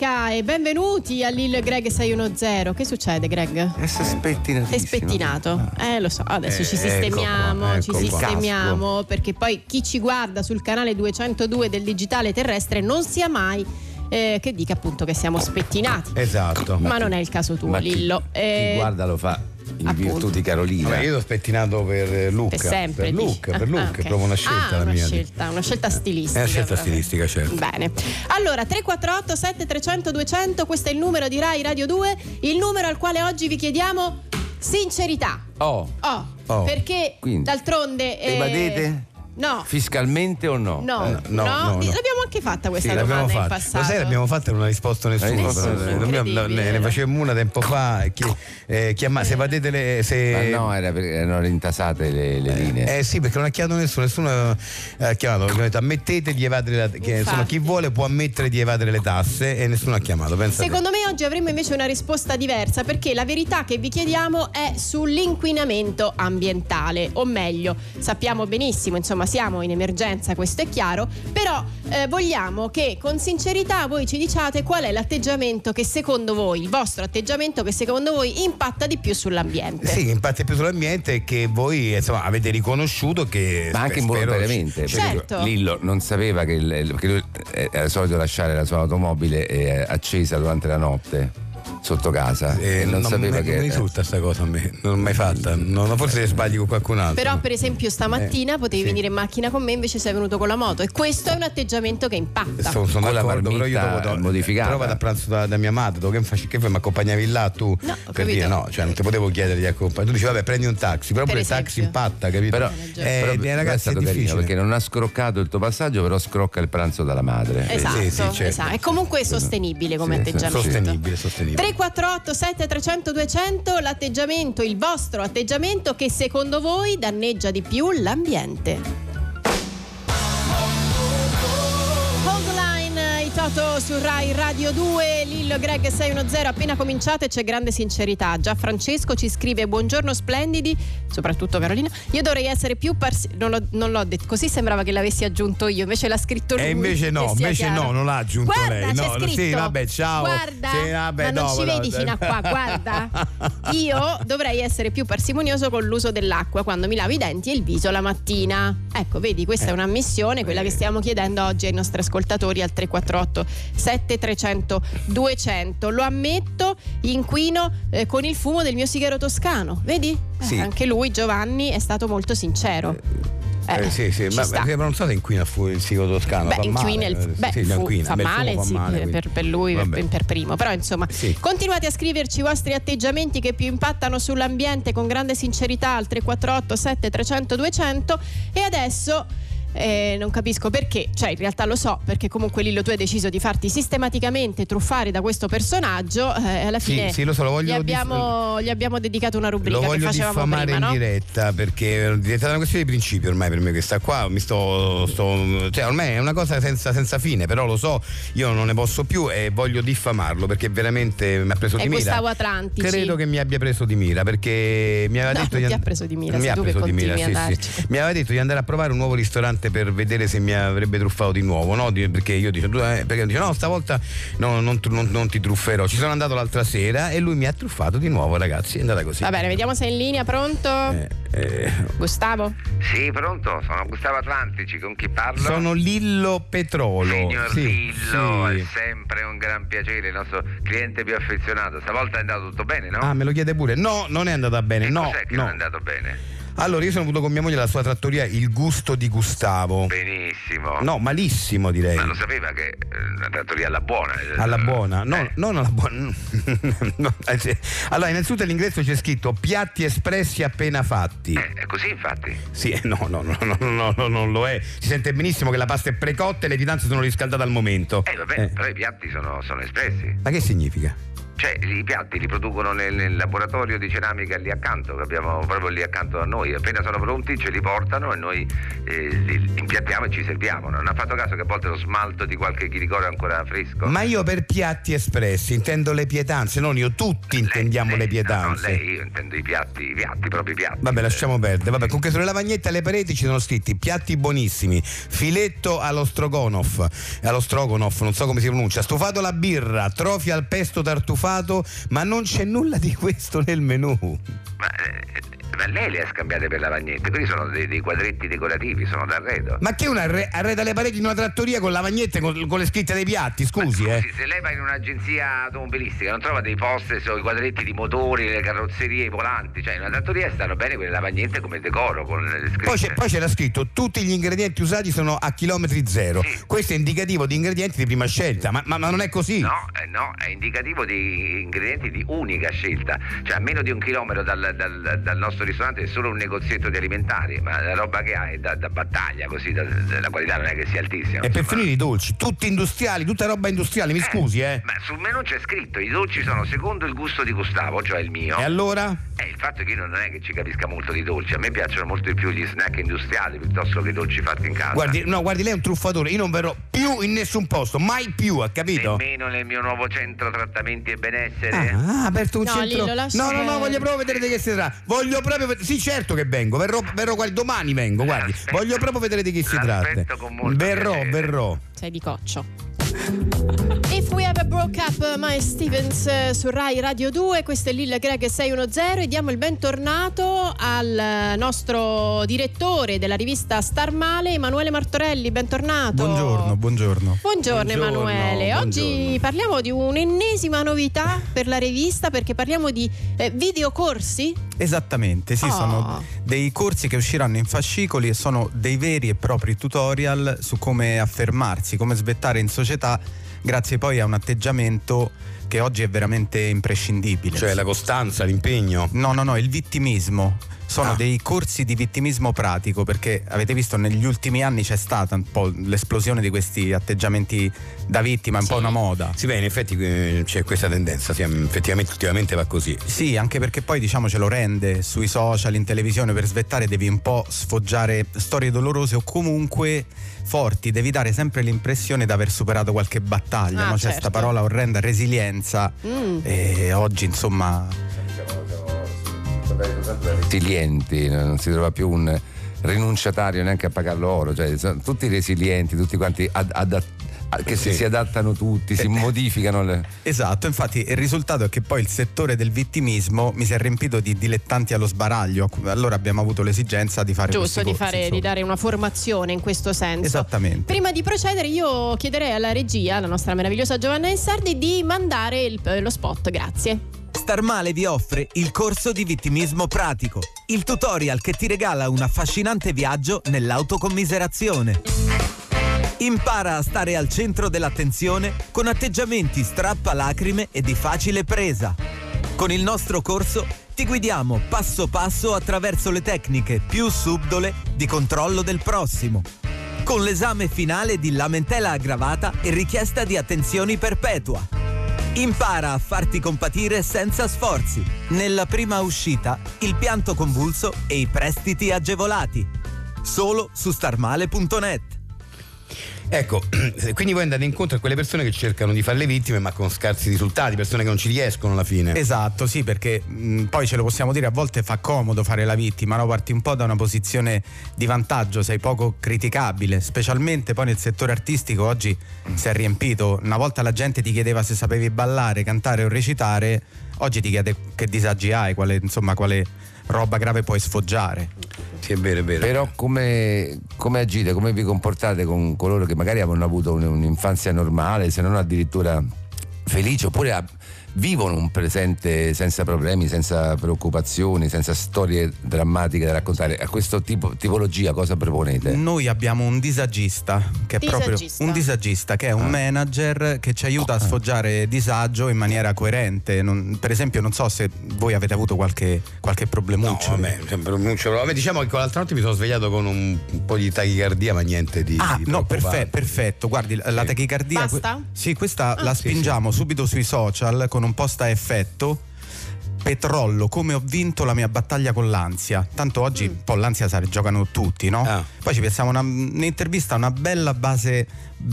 Domenica e benvenuti a Lil Greg 610. Che succede, Greg? È spettinatissimo. Sei spettinato. Eh, lo so, adesso Eh, ci ecco sistemiamo, qua, ci ecco qua. sistemiamo perché poi chi ci guarda sul canale 202 del digitale terrestre non sia mai eh, che dica appunto che siamo spettinati. Esatto. Ma non è il caso tuo, Ma chi- Lillo. Eh, Chi guarda lo fa in appunto. virtù di Carolina. Vabbè, io l'ho spettinato per eh, Luca. per sempre. Per? Luca, per Ah, Luca, ah, ok. è proprio una scelta Ah, la una mia. scelta, una scelta stilistica. È una scelta proprio. stilistica, certo. Bene. Allora, 348 7300 200, questo è il numero di Rai Radio 2, il numero al quale oggi vi chiediamo sincerità. Oh, Oh, Oh. perché Quindi, d'altronde eh, evadete? No. fiscalmente o no? No, Eh, no, no, no, no. l'abbiamo anche fatta questa Sì, l'abbiamo domanda in fatta. passato. Lo sai, l'abbiamo fatta e non ha risposto nessuno. Eh, nessuno. dobbiamo- Incredibile. ne, ne facevamo una tempo fa. Chi, eh, chiama- se vadete le. Se, Ma no, era perché erano rintasate le, le linee. Eh sì, perché non ha chiamato nessuno, nessuno eh, ha chiamato, perché ha detto ammettete di evadere la, che, insomma, chi vuole può ammettere di evadere le tasse e nessuno ha chiamato. Pensa Secondo me oggi avremo invece una risposta diversa perché la verità che vi chiediamo è sull'inquinamento ambientale, o meglio, sappiamo benissimo, insomma siamo in emergenza, questo è chiaro, però eh, vogliamo che con sincerità voi ci diciate qual è l'atteggiamento che secondo voi, il vostro atteggiamento che secondo voi impatta di più sull'ambiente. Sì, che impatta più sull'ambiente e che voi insomma, avete riconosciuto che. Ma anche spero- involontariamente. perché Certo. Lillo non sapeva che, il- perché lui eh, era solito lasciare la sua automobile eh, accesa durante la notte sotto casa. Eh, e non, sapeva mi, che. non mi risulta sta cosa a me, non l'ho mai fatta. Non, forse sbagli con qualcun altro. Però per esempio stamattina potevi Eh, sì. venire in macchina con me invece sei venuto con la moto e questo è un atteggiamento che impatta. Sono, sono Con d'accordo, però io dopo, modificata. Però vado a pranzo da, da mia madre, tu che, faci, che fai? Mi accompagnavi là tu? No, per capito. dire no, cioè non ti potevo chiedere di accompagnare. Tu dici vabbè prendi un taxi, però Per pure il taxi impatta, capito? Però, ragione. eh, però eh, è ragazzi è stato carino difficile. perché non ha scroccato il tuo passaggio, però scrocca il pranzo dalla madre. Esatto, sì, sì, certo. esatto. È comunque sostenibile come atteggiamento. Sostenibile, sostenibile. 348 7300 200 l'atteggiamento, il vostro atteggiamento che secondo voi danneggia di più l'ambiente. Toto su Rai Radio 2, Lillo Greg 610 appena cominciate c'è grande sincerità. Già Francesco ci scrive buongiorno splendidi, soprattutto Carolina. Io dovrei essere più parsi- non, l'ho, non l'ho detto, così sembrava che l'avessi aggiunto io, invece l'ha scritto lui. E invece no, invece chiaro. no, non l'ha aggiunto Guarda, lei. No, no, sì, vabbè, ciao. Guarda, Sì, vabbè, ma non no, ci no, vedi no. fino a qua, guarda. Io dovrei essere più parsimonioso con l'uso dell'acqua quando mi lavo i denti e il viso la mattina. Ecco, vedi, questa è una missione, quella che stiamo chiedendo oggi ai nostri ascoltatori al 348 7300 200. Lo ammetto, inquino eh, con il fumo del mio sigaro toscano. Vedi? Eh, Sì. anche lui, Giovanni, è stato molto sincero. Eh, sì, sì, ci ma, sta. ma non so se inquina il sigo toscano. Beh, fa inquina male. il- eh, beh, sì, fu- inquina, fa male, fa sì, male, per, per lui, per, per primo. Però insomma, Sì. continuate a scriverci i vostri atteggiamenti che più impattano sull'ambiente con grande sincerità al 348 7300 200 e adesso eh, non capisco perché, cioè in realtà lo so perché comunque Lillo tu hai deciso di farti sistematicamente truffare da questo personaggio eh, alla Sì, fine sì, lo so, lo voglio gli, abbiamo, gli abbiamo dedicato una rubrica Lo che voglio facevamo diffamare prima, in no? diretta perché è diventata una questione di principio ormai per me questa qua. Mi sto, sto- cioè ormai è una cosa senza, senza fine, però lo so, io non ne posso più e voglio diffamarlo perché veramente mi ha preso È di mira. Atlantici. Credo che mi abbia preso di mira perché mi aveva No, detto di and- ha preso di mira, mi ha che preso di mira, sì, sì. Mi aveva detto di andare a provare un nuovo ristorante per vedere se mi avrebbe truffato di nuovo, no? Perché io dico, eh, perché dice no, stavolta no, non, non- non ti trufferò. Ci sono andato l'altra sera e lui mi ha truffato di nuovo, ragazzi. È andata così. Va bene, vediamo se è in linea, pronto? Eh, eh, Gustavo? Sì, pronto, sono Gustavo Atlantici, con chi parlo? sono Lillo Petrolo. Signor Sì, Lillo, sì. è sempre un gran piacere, il nostro cliente più affezionato. Stavolta è andato tutto bene, no? Ah, me lo chiede pure. No, non è andata bene. Che No, cos'è che no. non è andato bene? Allora, io sono venuto con mia moglie alla sua trattoria Il Gusto di Gustavo. Benissimo. No, malissimo direi. Ma lo sapeva che eh, la trattoria alla buona. eh, Alla buona, no, eh, non alla buona. No, eh. Allora, innanzitutto all'ingresso c'è scritto piatti espressi appena fatti. eh, è così infatti. Sì, eh, no, no, no, no, no, no, non lo è. Si sente benissimo che la pasta è precotta e le pietanze sono riscaldate al momento. Eh vabbè, Eh, però i piatti sono, sono espressi. Ma che significa? Cioè, i piatti li producono nel, nel laboratorio di ceramica lì accanto, che abbiamo proprio lì accanto a noi. Appena sono pronti ce li portano e noi eh, li impiattiamo e ci serviamo. Non ha fatto caso che a volte lo smalto di qualche chiricoro è ancora fresco? Ma io per piatti espressi intendo le pietanze, non io, tutti intendiamo le No, no, pietanze. lei, io intendo i piatti, i piatti, proprio i piatti. Vabbè, lasciamo perdere. Vabbè, comunque sulle lavagnette alle pareti ci sono scritti piatti buonissimi, filetto allo strogonoff, allo strogonoff, non so come si pronuncia, stufato alla birra, trofi al pesto tartufato, ma non c'è nulla di questo nel menù. Ma, eh, ma lei le ha scambiate per lavagnette, quelli sono dei, dei quadretti decorativi, sono d'arredo. Ma che una arre- arreda le pareti in una trattoria con lavagnette con, con le scritte dei piatti, scusi, Ma eh. se lei va in un'agenzia automobilistica non trova dei poster sui quadretti di motori, le carrozzerie, i volanti, cioè in una trattoria stanno bene quelle lavagnette come decoro con le scritte. Poi, c'è- poi c'era scritto tutti gli ingredienti usati sono a chilometri zero. Sì. Questo è indicativo di ingredienti di prima scelta, ma, ma- ma non è così. No, eh, no, è indicativo di ingredienti di unica scelta, cioè a meno di un chilometro dal, dal- dal nostro ristorante è solo un negozietto di alimentari, ma la roba che ha è da, da battaglia, così da- da- la qualità non è che sia altissima. E per finire i dolci, tutti industriali, tutta roba industriale, mi scusi, eh. Ma sul menù c'è scritto i dolci sono secondo il gusto di Gustavo, cioè il mio. E allora? Eh, il fatto è che io non è che ci capisca molto di dolci, a me piacciono molto di più gli snack industriali piuttosto che i dolci fatti in casa. Guardi, no, guardi, lei è un truffatore, io non verrò più in nessun posto, mai più, ha capito? Nemmeno nel mio nuovo centro trattamenti e benessere. Ah, ha aperto un No, centro. Lascia no, no, no, voglio proprio vedere di che si tratta. Voglio proprio ved- Sì, certo che vengo. Verrò, verrò guardi, domani vengo, guardi. L'aspetto. Voglio proprio vedere di che si tratta. Verrò, verrò. Sei di coccio. If we ever broke up, Miles Stevens eh, su Rai Radio 2, questo è Lil Greg 610 e diamo il bentornato al eh, nostro direttore della rivista Star Male, Emanuele Martorelli, bentornato. Buongiorno, buongiorno. Buongiorno, Buongiorno, Emanuele, oggi buongiorno. parliamo di un'ennesima novità per la rivista perché parliamo di eh, videocorsi. Esattamente, sì, Oh. sono dei corsi che usciranno in fascicoli e sono dei veri e propri tutorial su come affermarsi, come svettare in società, grazie poi a un atteggiamento che oggi è veramente imprescindibile. Cioè la costanza, l'impegno. No, no, no, il vittimismo. Sono Ah. dei corsi di vittimismo pratico perché avete visto negli ultimi anni c'è stata un po' l'esplosione di questi atteggiamenti da vittima, è un po' una moda. Sì, beh, in effetti eh, c'è questa tendenza, sì, effettivamente ultimamente va così. Sì, anche perché poi diciamo ce lo rende sui social, in televisione per svettare devi un po' sfoggiare storie dolorose o comunque forti, devi dare sempre l'impressione di aver superato qualche battaglia, Ah, no? c'è certo. questa parola orrenda resilienza Mm. e oggi insomma resilienti, non si trova più un rinunciatario neanche a pagarlo oro, cioè sono tutti resilienti, tutti quanti ad- adat- a- che si, Sì. si adattano tutti, si modificano. Le... Esatto, infatti il risultato è che poi il settore del vittimismo mi si è riempito di dilettanti allo sbaraglio, allora abbiamo avuto l'esigenza di fare Giusto, di, corsi, fare, di dare una formazione in questo senso. Esattamente. Prima di procedere io chiederei alla regia, la nostra meravigliosa Giovanna Insardi, di mandare il- lo spot, grazie. Star Male vi offre il corso di vittimismo pratico, il tutorial che ti regala un affascinante viaggio nell'autocommiserazione. Impara a stare al centro dell'attenzione con atteggiamenti strappa-lacrime e di facile presa. Con il nostro corso ti guidiamo passo passo attraverso le tecniche più subdole di controllo del prossimo. Con l'esame finale di lamentela aggravata e richiesta di attenzioni perpetua. Impara a farti compatire senza sforzi. Nella prima uscita, il pianto convulso e i prestiti agevolati. Solo su starmale.net. Ecco, quindi voi andate incontro a quelle persone che cercano di fare le vittime ma con scarsi risultati, persone che non ci riescono alla fine. Esatto, sì, perché mh, poi ce lo possiamo dire, a volte fa comodo fare la vittima, no? parti un po' da una posizione di vantaggio, sei poco criticabile, specialmente poi nel settore artistico oggi si è riempito, una volta la gente ti chiedeva se sapevi ballare, cantare o recitare, oggi ti chiede che disagi hai, quale, insomma, quale roba grave puoi sfoggiare. Sì, è vero, è vero. Però come, come agite, come vi comportate con coloro che magari hanno avuto un- un'infanzia normale, se non addirittura felice, oppure ha- vivono un presente senza problemi, senza preoccupazioni, senza storie drammatiche da raccontare. A questo tipo tipologia cosa proponete? Noi abbiamo un disagista che è proprio Disagista. un disagista che è un manager che ci aiuta a sfoggiare disagio in maniera coerente. Non- per esempio, non so se voi avete avuto qualche, qualche No, problemuccio. vabbè, sempre un pronuncio- vabbè, diciamo che l'altra notte mi sono svegliato con un, un po' di tachicardia, ma niente di. Ah, di no, perfetto, perfetto. Guardi, la Sì. tachicardia. Basta? sì, questa la sì, spingiamo subito sui social con con un post a effetto. Petrollo, come ho vinto la mia battaglia con l'ansia. Tanto oggi un po' l'ansia sa, giocano tutti, no? Ah. Poi ci pensiamo una, un'intervista, una bella base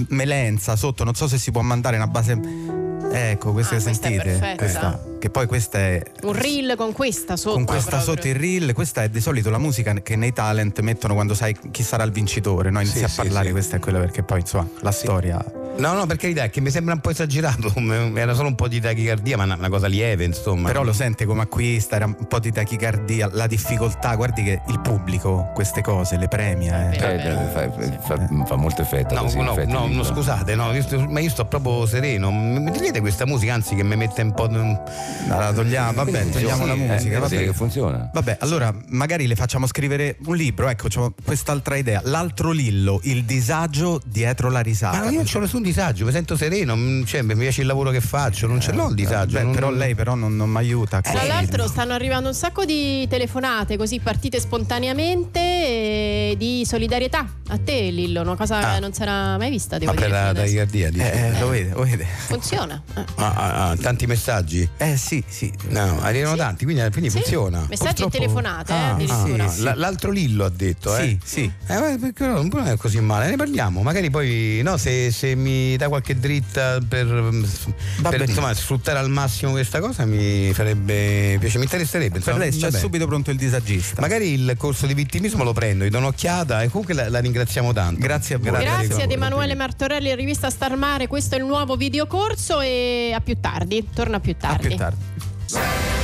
melenza sotto, non so se si può mandare una base. Ecco, queste Ah, questa è sentite? perfetta. Questa- che poi questa è Un reel con questa sotto. con questa proprio. sotto il reel, questa è di solito la musica che nei talent mettono quando sai chi sarà il vincitore, no? Inizi Sì, a sì, parlare, sì. questa è quella perché poi insomma la storia. No, no, per carità, è che mi sembra un po' esagerato. Era solo un po' di tachicardia, ma una, cosa lieve, insomma. Però lo sente come acquista, era un po' di tachicardia, la difficoltà, guardi che il pubblico queste cose le premia. eh. Eh, vero. fa, fa- fa molto effetto. No, così, no, effetti no, no, scusate, no, io sto- ma io sto proprio sereno. Mi togliete questa musica, anzi, che mi mette un po'. No, la togliamo, vabbè, Sì, togliamo sì, la eh, musica. eh, vabbè. sì, che funziona. Vabbè, allora magari le facciamo scrivere un libro, ecco, c'ho quest'altra idea. L'altro Lillo, il disagio dietro la risata. Ma io non c'ho nessun disagio, mi sento sereno, mm, cioè, mi piace il lavoro che faccio, non ce l'ho il disagio. Beh, non- però lei però non, non mi aiuta. Tra l'altro stanno arrivando un sacco di telefonate così partite spontaneamente eh, di solidarietà a te Lillo, una cosa Ah. che non si era mai vista, devo Ma per dire. la adesso. tachicardia? Eh, eh, lo vede, lo vede. Funziona. Eh. Ah, ah, ah, tanti messaggi? Eh sì, sì. No, arrivano tanti, quindi, quindi Sì, funziona. Messaggi e Purtroppo- telefonate, eh, Ah. Sì, l'altro Lillo ha detto, eh? Sì, sì. Eh, perché no, non è così male, ne parliamo. Magari poi, no, se, se mi dà qualche dritta per, per, benissimo. insomma, sfruttare al massimo questa cosa, mi farebbe piacere, mi interesserebbe. Per insomma, lei c'è subito pronto il disagista. Magari il corso di vittimismo lo prendo, gli do un'occhiata e comunque la, la ringraziamo tanto. Grazie a voi. Grazie di ad. Emanuele Martorelli, rivista Star Mare, questo è il nuovo videocorso e a più tardi, torna più A tardi. più tardi.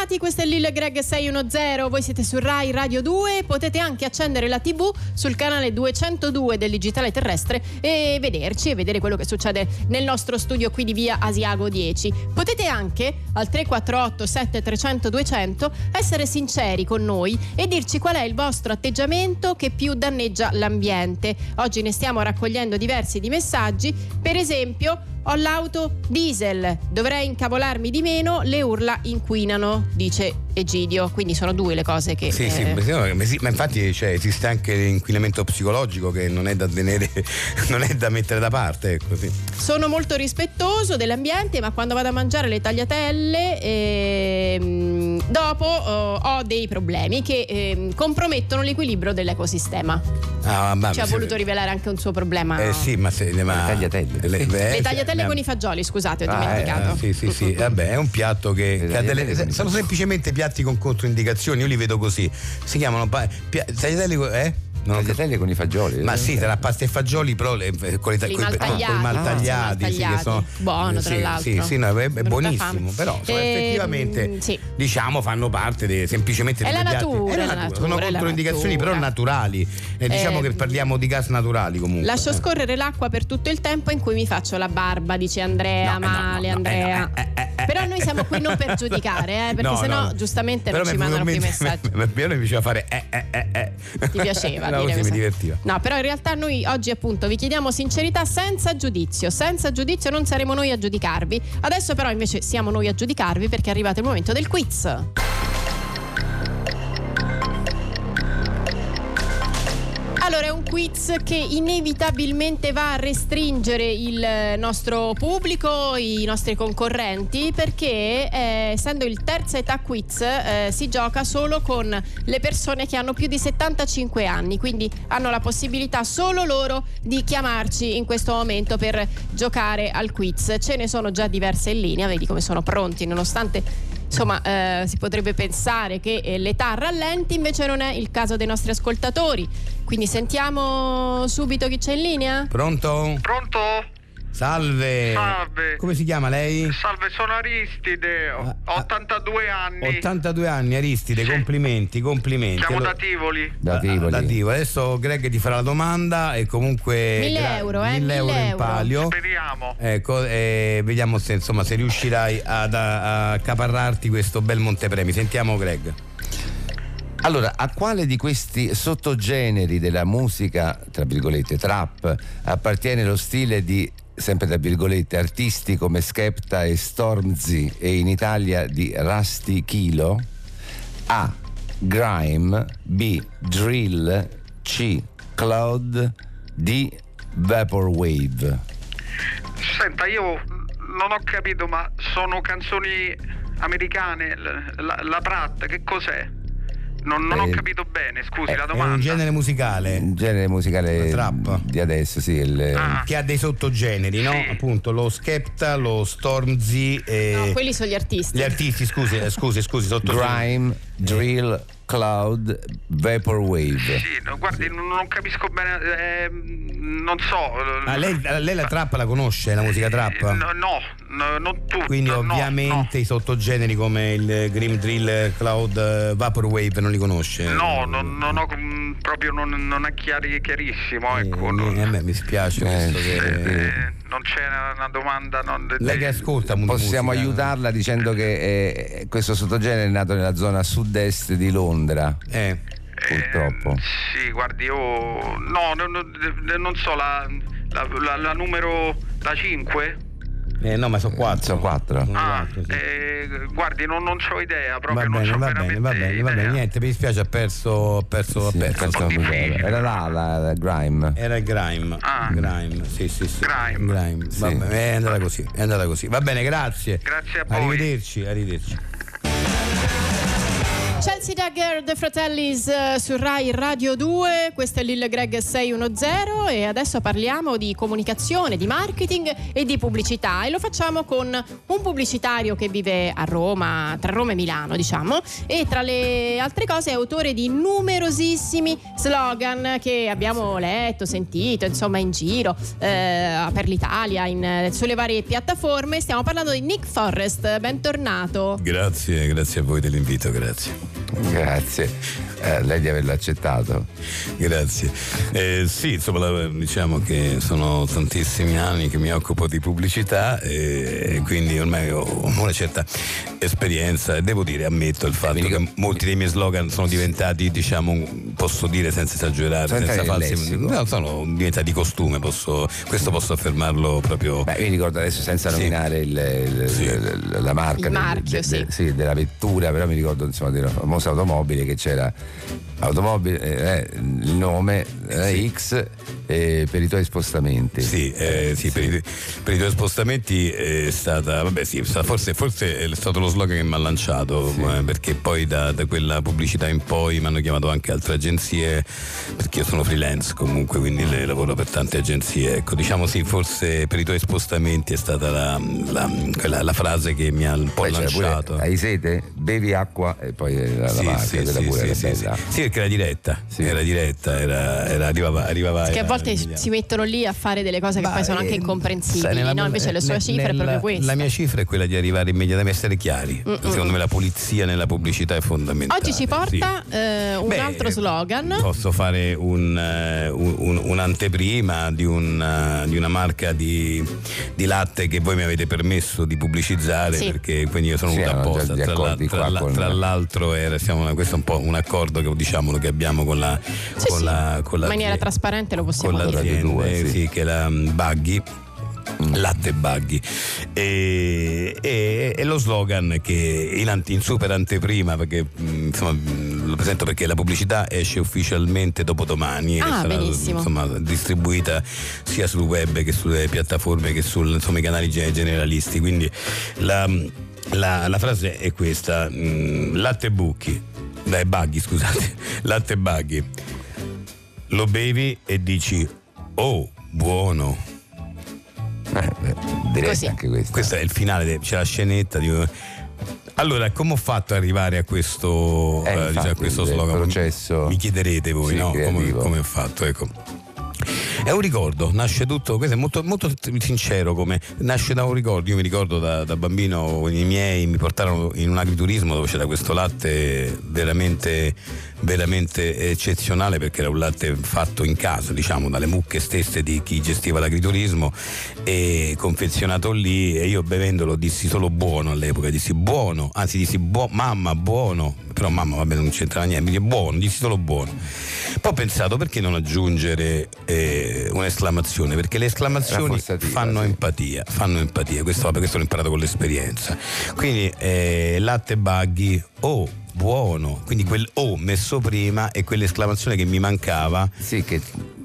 Bentornati, questo è Lille Greg 610, voi siete su Rai Radio 2, potete anche accendere la tv sul canale 202 del digitale terrestre e vederci e vedere quello che succede nel nostro studio qui di via Asiago 10. Potete anche al 348 7300 200 essere sinceri con noi e dirci qual è il vostro atteggiamento che più danneggia l'ambiente. Oggi ne stiamo raccogliendo diversi di messaggi, per esempio ho l'auto diesel, dovrei incavolarmi di meno, le urla inquinano, dice Egidio. Quindi sono due le cose che... Sì, sì, eh, ma sì, ma sì, ma infatti cioè, esiste anche l'inquinamento psicologico che non è da tenere, non è da mettere da parte, ecco, sì. Sono molto rispettoso dell'ambiente, ma quando vado a mangiare le tagliatelle, ehm, dopo oh, ho dei problemi che ehm, compromettono l'equilibrio dell'ecosistema. Ah, ma- Ci ha se- voluto rivelare anche un suo problema. Eh sì, ma se ma, Le tagliatelle. Le, Le eh, tagliatelle sì, con i fagioli, scusate, ho Ah, dimenticato. Ah, sì, sì, sì, vabbè, è un piatto che, che ha delle- tagliatelle sono semplicemente piatti con controindicazioni, io li vedo così. Si chiamano pa- pia- tagliatelle eh? Non ho Tagliatelle con i fagioli. Ma sì, tra pasta e fagioli, però le, con, i ta- Li coi- maltagliati. con i maltagliati, Ah, sì, sono Buono, tra sì, l'altro. Sì, sì, no, è, è buonissimo, fame. però insomma, Ehm, effettivamente sì. diciamo fanno parte de- semplicemente È piatti. natura, È la natura, sono è la controindicazioni natura. però naturali. E diciamo Ehm, che parliamo di gas naturali comunque. Lascio Eh. scorrere l'acqua per tutto il tempo in cui mi faccio la barba, dice Andrea, No, eh, male no, no, Andrea. eh, no, eh, eh, Però eh, noi eh, siamo qui non per giudicare, eh, perché No, sennò no. giustamente Però non ci mandano più messaggi. mente- Piano mi faceva fare eh eh eh eh. Ti piaceva no, dire mi divertiva. No, però in realtà noi oggi appunto vi chiediamo sincerità senza giudizio. Senza giudizio non saremo noi a giudicarvi. Adesso però invece siamo noi a giudicarvi perché è arrivato il momento del quiz. Quiz che inevitabilmente va a restringere il nostro pubblico, i nostri concorrenti, perché eh, essendo il terza età quiz eh, si gioca solo con le persone che hanno più di 75 anni, quindi hanno la possibilità solo loro di chiamarci in questo momento per giocare al quiz. Ce ne sono già diverse in linea, vedi come sono pronti, nonostante Insomma, eh, si potrebbe pensare che eh, l'età rallenti, invece non è il caso dei nostri ascoltatori. Quindi sentiamo subito chi c'è in linea. Pronto? Pronto? Salve. Salve. Come si chiama lei? Salve, sono Aristide, ho Ah, ah. 82 anni. 82 anni, Aristide, Sì. complimenti, complimenti. Siamo Allora- da Tivoli. Da Ah, Tivoli. da Tivoli. Adesso Greg ti farà la domanda e comunque... Mille euro, eh, 1000 mille euro in euro. palio. Speriamo. Ecco, e vediamo se, insomma, se riuscirai ad a- accaparrarti questo bel montepremi. Sentiamo Greg. Allora, a quale di questi sottogeneri della musica, tra virgolette, trap, appartiene lo stile di, sempre tra virgolette, artisti come Skepta e Stormzy e in Italia di Rusty Kilo? A. Grime B. Drill C. Cloud D. Vaporwave Senta, io non ho capito, ma sono canzoni americane, la, la, Pratt, che cos'è? Non, non ho Eh, capito bene, scusi, la È domanda. un genere musicale Un genere musicale La trap. di adesso, sì. il- Ah. che ha dei sottogeneri, no? Sì. Appunto lo Skepta, lo Stormzy e No, quelli sono gli artisti. gli artisti, scusi, eh, scusi, scusi, sotto Grime, Drill, Cloud, Vaporwave. Sì, no, guardi, non, non capisco bene, ehm, non so. Ah, lei, lei la trap la conosce, la musica trap? Eh, No, no, no, non tutto. Quindi no, ovviamente i sottogeneri come il Grim Drill, Cloud, eh, Vaporwave non li conosce. No, no, non, non ho proprio non, non è chiari, chiarissimo, Eh, ecco. mi- non, a me mi spiace Eh, questo sì, che... eh, non c'è una, una domanda. Lei che ascolta Possiamo musica- aiutarla dicendo che eh, questo sottogenere è nato nella zona sud-est di Londra, Eh, purtroppo. Sì, guardi, io. No, no, no, de- non so, la, la, la- la numero. La 5? eh, no, ma sono quattro. Sono quattro. Sono Ah, quattro, sì. eh, guardi, non, non ho idea, Va proprio non bene, c'ho va bene, va bene, va bene, niente, mi dispiace, ha perso, ha perso, Sì, ha perso. Era là la, la Grime. Era il Grime. Ah. Grime, sì, sì, sì. Grime. Va Sì. bene, è andata così, è andata così. Va bene, grazie. Grazie a voi. Arrivederci, arrivederci. Chelsea Dagger The Fratellis eh, su Rai Radio 2, questo è Lil Greg 610 e adesso parliamo di comunicazione, di marketing e di pubblicità e lo facciamo con un pubblicitario che vive a Roma, tra Roma e Milano diciamo, e tra le altre cose è autore di numerosissimi slogan che abbiamo letto, sentito insomma in giro eh, per l'Italia, in- sulle varie piattaforme. Stiamo parlando di Nick Forrest, bentornato. Grazie, grazie a voi dell'invito, grazie. Grazie. Eh, lei di averlo accettato. Grazie. Eh, sì, insomma, diciamo che sono tantissimi anni che mi occupo di pubblicità e quindi ormai ho una certa esperienza e devo dire, ammetto il fatto che molti dei miei slogan sono diventati, diciamo, posso dire senza esagerare, Sono senza nel falsi... No, sono diventati costume, posso, questo posso affermarlo proprio... Beh, io mi ricordo adesso senza Sì. nominare il- il- Sì. la marca Il del- marchio, de- de- sì. della vettura, però mi ricordo insomma di una famosa automobile che c'era automobile, eh, il nome era X eh, per i tuoi spostamenti. Sì, eh, sì, Per, i, per i tuoi spostamenti è stata, vabbè sì, forse, forse è stato lo slogan che mi ha lanciato, eh, perché poi da, da quella pubblicità in poi mi hanno chiamato anche altre agenzie, perché io sono freelance comunque, quindi lavoro per tante agenzie. Ecco, diciamo sì, forse per i tuoi spostamenti è stata la, la- quella- la frase che mi ha un po' Poi lanciato. hai sete? Bevi acqua e poi la, la Sì, marca, sì, quella sì, pure sì, era sì, sì. Sì, perché era diretta, Sì. era diretta, era, era- arrivava, arrivava Che a volte si mettono lì a fare delle cose che Ma, poi sono anche eh, incomprensibili, sai, nella- no? Invece le sue ne- cifre è nella- proprio questa. La mia cifra è quella di arrivare immediatamente, essere chiari. Secondo me la pulizia nella pubblicità è fondamentale. Oggi ci porta eh, un Beh, altro slogan. Posso fare un, eh, un- un- un'anteprima di, un, eh, di una marca di, di latte che voi mi avete permesso di pubblicizzare Sì. perché quindi io sono Sì, venuto apposta. Tra, la- tra la- tra l'altro era, siamo- questo è un po' un accordo che, diciamolo, che abbiamo con la, Sì, con sì. la, con In la- maniera trasparente lo possiamo con dire. l'azienda Radio due, eh, sì. sì, che la mm, Buggy latte Buggy e, e- e lo slogan che in, ante- in super anteprima perché mh, insomma mh, lo presento perché la pubblicità esce ufficialmente dopodomani e Ah, sarà benissimo. insomma, distribuita sia sul web che sulle piattaforme che sui canali ge- generalisti quindi la, la- la frase è questa mh, latte bucchi dai Buggy scusate latte Buggy lo bevi e dici oh buono Eh, beh, direi Così. anche questo. questo è il finale, de- c'è la scenetta di... Allora, come ho fatto ad arrivare a questo, Eh, eh, infatti, diciamo, a questo slogan? processo- Mi chiederete voi, Sì, no? Come, come ho fatto, ecco. È un ricordo, nasce tutto, questo è molto, molto sincero come nasce da un ricordo, io mi ricordo da, da bambino i miei mi portarono in un agriturismo dove c'era questo latte veramente, veramente eccezionale perché era un latte fatto in casa, diciamo, dalle mucche stesse di chi gestiva l'agriturismo e confezionato lì e io bevendolo dissi solo buono all'epoca, dissi buono, anzi dissi buo- mamma buono, però mamma vabbè non c'entrava niente, mi dice buono, dissi solo buono. Poi ho pensato perché non aggiungere eh, un'esclamazione, perché le esclamazioni fanno sì. empatia, fanno empatia, questo, vabbè, questo l'ho imparato con l'esperienza. Quindi eh, latte buggy, oh buono, quindi quel oh messo prima e quell'esclamazione che mi mancava. Sì, che